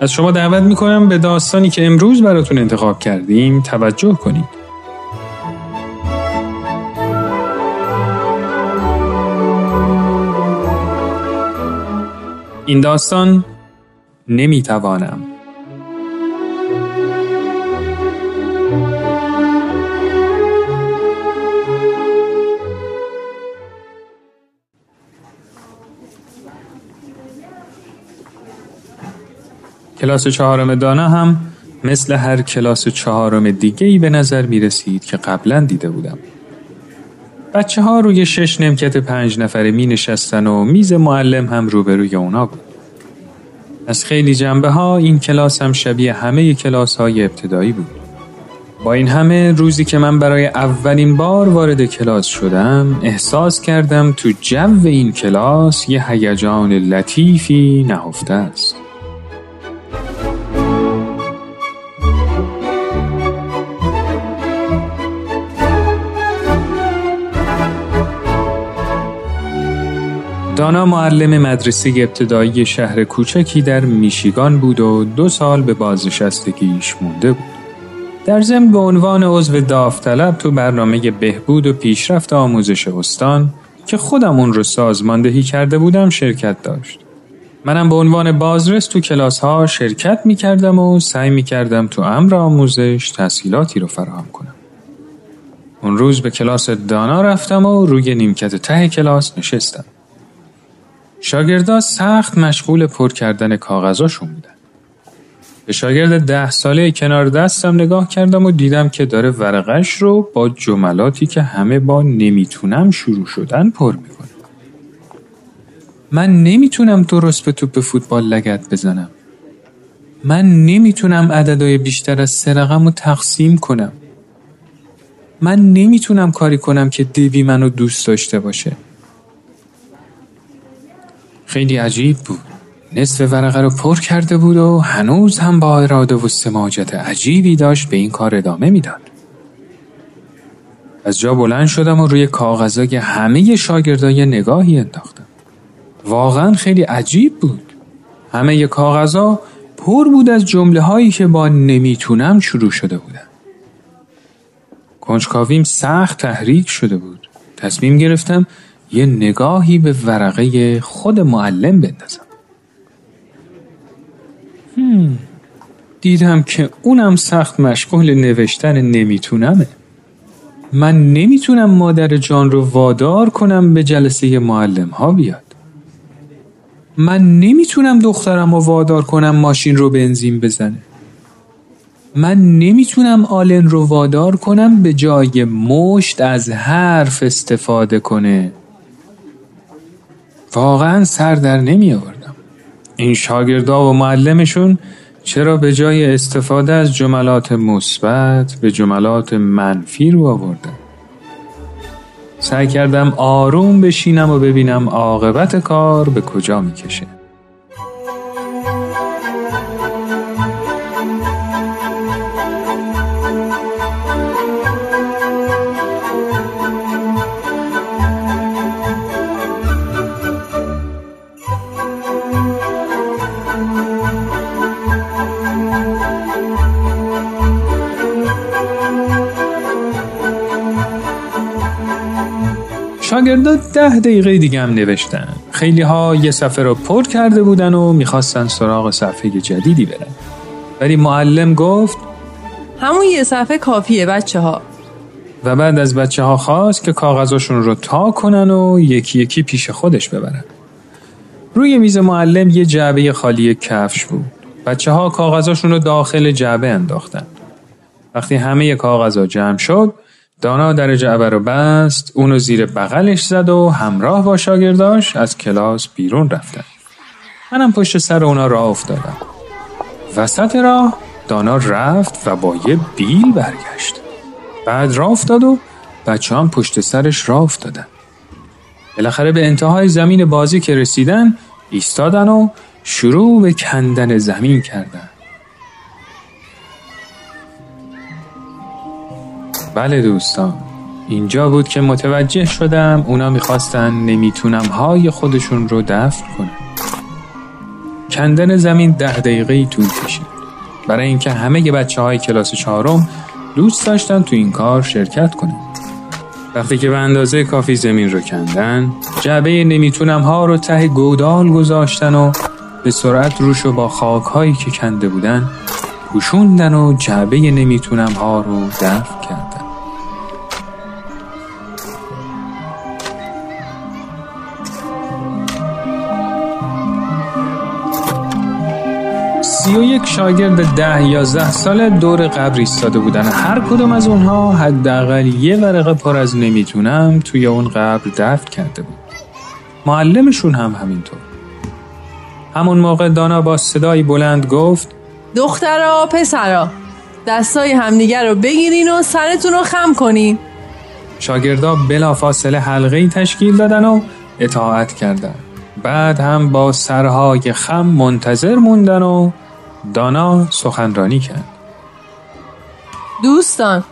از شما دعوت می‌کنم به داستانی که امروز براتون انتخاب کردیم توجه کنید. این داستان نمی‌توانم کلاس چهارم دانا هم مثل هر کلاس چهارم دیگه ای به نظر می رسید که قبلا دیده بودم. بچه ها روی شش نمکت پنج نفره می نشستن و میز معلم هم روبروی اونا بود. از خیلی جنبه ها این کلاس هم شبیه همه کلاس های ابتدایی بود. با این همه روزی که من برای اولین بار وارد کلاس شدم احساس کردم تو جو این کلاس یه هیجان لطیفی نهفته است. دانا معلم مدرسه ابتدایی شهر کوچکی در میشیگان بود و دو سال به بازنشستگیش مونده بود. در ضمن به عنوان عضو داوطلب تو برنامه بهبود و پیشرفت آموزش استان که خودم اون رو سازماندهی کرده بودم شرکت داشت. منم به عنوان بازرس تو کلاس ها شرکت می کردم و سعی می کردم تو امر آموزش تحصیلاتی رو فراهم کنم. اون روز به کلاس دانا رفتم و روی نیمکت ته کلاس نشستم. شاگردا سخت مشغول پر کردن کاغذاشون بودن. به شاگرد ده ساله کنار دستم نگاه کردم و دیدم که داره ورقش رو با جملاتی که همه با نمی‌تونم شروع شدن پر می‌کنه. من نمی‌تونم درست به توپ فوتبال لگت بزنم. من نمی‌تونم عددهای بیشتر از سه رقم رو تقسیم کنم. من نمی‌تونم کاری کنم که دیوی منو دوست داشته باشه. خیلی عجیب بود. نصف ورقه رو پر کرده بود و هنوز هم با اراده و سماجت عجیبی داشت به این کار ادامه می‌داد. از جا بلند شدم و روی کاغذای همه شاگردای نگاهی انداختم. واقعا خیلی عجیب بود. همه کاغذا پر بود از جمله هایی که با نمی‌تونم شروع شده بودن. کنجکاویم سخت تحریک شده بود. تصمیم گرفتم یه نگاهی به ورقه خود معلم بندازم. هم. دیدم که اونم سخت مشغول نوشتن نمیتونمه. من نمی‌تونم مادر جان رو وادار کنم به جلسه معلم ها بیاد. من نمی‌تونم دخترم رو وادار کنم ماشین رو بنزین بزنه. من نمی‌تونم آلن رو وادار کنم به جای مشت از حرف استفاده کنه. واقعا سر در نمی آوردم این شاگردا و معلمشون چرا به جای استفاده از جملات مثبت به جملات منفی رو آوردن؟ سعی کردم آروم بشینم و ببینم عاقبت کار به کجا می‌کشه. شاگردا ده دقیقه دیگه هم نوشتن. خیلی ها یه صفحه رو پر کرده بودن و می‌خواستن سراغ صفحه جدیدی برن. ولی معلم گفت همون یه صفحه کافیه بچه ها و بعد از بچه ها خواست که کاغذاشون رو تا کنن و یکی یکی پیش خودش ببرن. روی میز معلم یه جعبه خالی کفش بود. بچه ها کاغذاشون رو داخل جعبه انداختن. وقتی همه کاغذها جمع شد دانا در جعبه رو بست اونو زیر بغلش زد و همراه با شاگرداش از کلاس بیرون رفتن. منم پشت سر اونا راه افتادم. وسط راه دانا رفت و با یه بیل برگشت. بعد راه افتاد و بچه هم پشت سرش راه افتادن. بالاخره به انتهای زمین بازی که رسیدن ایستادن و شروع به کندن زمین کردن. بله دوستان. اینجا بود که متوجه شدم اونا می‌خواستن نمی‌تونم های خودشون رو دفن کنن. کندن زمین ده دقیقه طول کشید. برای اینکه همه بچه های کلاس چهارم دوست داشتن تو این کار شرکت کنن. وقتی که به اندازه کافی زمین رو کندن جعبه نمی‌تونم ها رو ته گودال گذاشتن و به سرعت روش رو با خاک هایی که کنده بودن پوشوندن و جعبه نمی‌تونم ها رو دفن کردن. سی و یک شاگرد ده یازده سال دور قبر ایستاده بودن. هر کدوم از اونها حداقل یه ورقه پر از نمی‌تونم توی اون قبر دفن کرده بود. معلمشون هم همینطور. همون موقع دانا با صدایی بلند گفت دخترا پسرا دستای همدیگر رو بگیرین و سرتون رو خم کنین. شاگردا بلافاصله حلقه تشکیل دادن و اطاعت کردن. بعد هم با سرهای خم منتظر موندن و دانا سخنرانی کرد. دوستان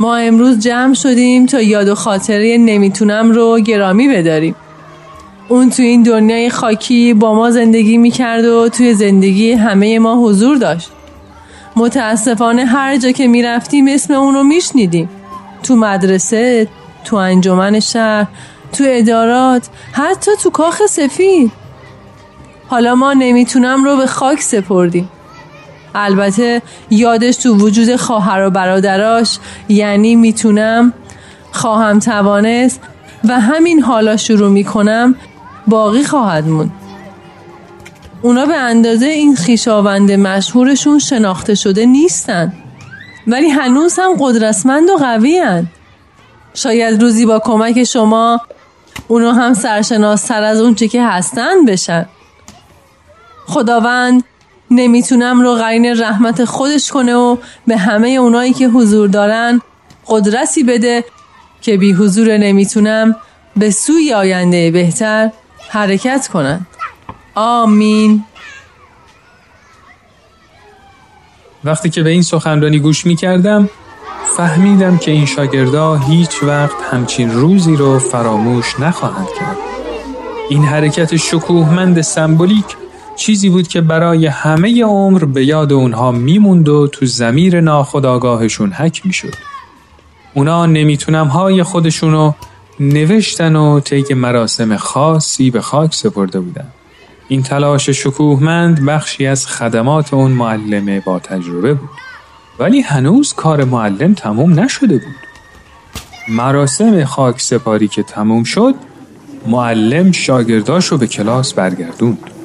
ما امروز جمع شدیم تا یاد و خاطره نمی‌تونم رو گرامی بداریم. اون تو این دنیای خاکی با ما زندگی می‌کرد و توی زندگی همه ما حضور داشت. متاسفانه هر جا که می‌رفتیم اسم اون رو میشنیدیم. تو مدرسه تو انجمن شهر تو ادارات حتی تو کاخ سفید. حالا ما نمی‌تونم رو به خاک سپردیم. البته یادش تو وجود خواهر و برادراش یعنی می‌تونم خواهم توانست و همین حالا شروع می‌کنم باقی خواهد موند اونا به اندازه این خیشاوند مشهورشون شناخته شده نیستن. ولی هنوز هم قدرتمند و قوی هن. شاید روزی با کمک شما اونا هم سرشناستر از اونچه که هستن بشن. خداوند نمی‌تونم رو قرین رحمت خودش کنه و به همه اونایی که حضور دارن قدرتی بده که بی حضور نمی‌تونم به سوی آینده بهتر حرکت کنند. آمین. وقتی که به این سخنرانی گوش می کردم فهمیدم که این شاگردا هیچ وقت همچین روزی رو فراموش نخواهند کرد. این حرکت شکوهمند سمبولیک چیزی بود که برای همه عمر به یاد اونها میموند و تو زمیر ناخداگاهشون حک می‌شد. اونا نمی‌تونم های خودشونو نوشتن و طی مراسم خاصی به خاک سپرده بودن. این تلاش شکوهمند بخشی از خدمات اون معلم با تجربه بود. ولی هنوز کار معلم تموم نشده بود. مراسم خاک سپاری که تموم شد معلم شاگرداشو به کلاس برگردوند.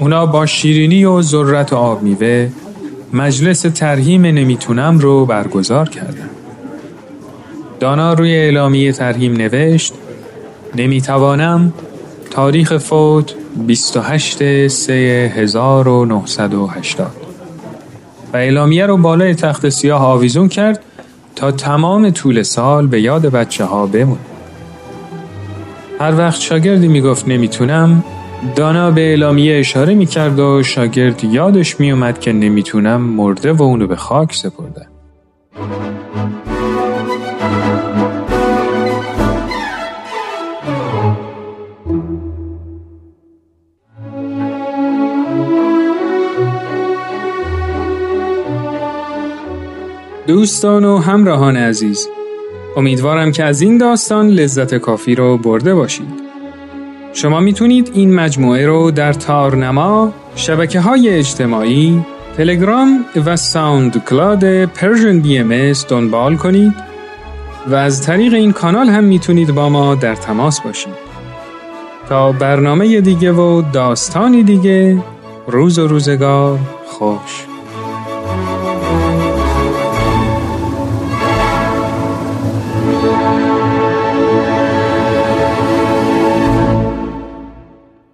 اونا با شیرینی و ذرت و آب میوه مجلس ترهیم نمی‌تونم رو برگزار کردن. دانا روی اعلامیه ترهیم نوشت نمی‌توانم تاریخ فوت 28 سه 1980 و اعلامیه رو بالای تخت سیاه آویزون کرد تا تمام طول سال به یاد بچه ها بمون. هر وقت شاگردی می‌گفت نمی‌تونم دانا به اعلامیه اشاره می‌کرد و شاگرد یادش میومد که نمی‌تونم مرده و اونو به خاک سپرده. دوستان و همراهان عزیز امیدوارم که از این داستان لذت کافی رو برده باشید شما می‌تونید این مجموعه رو در تارنما، شبکه های اجتماعی، تلگرام و SoundCloud Persian BM دنبال کنید و از طریق این کانال هم می‌تونید با ما در تماس باشید. تا برنامه دیگه و داستانی دیگه روز و روزگار خوش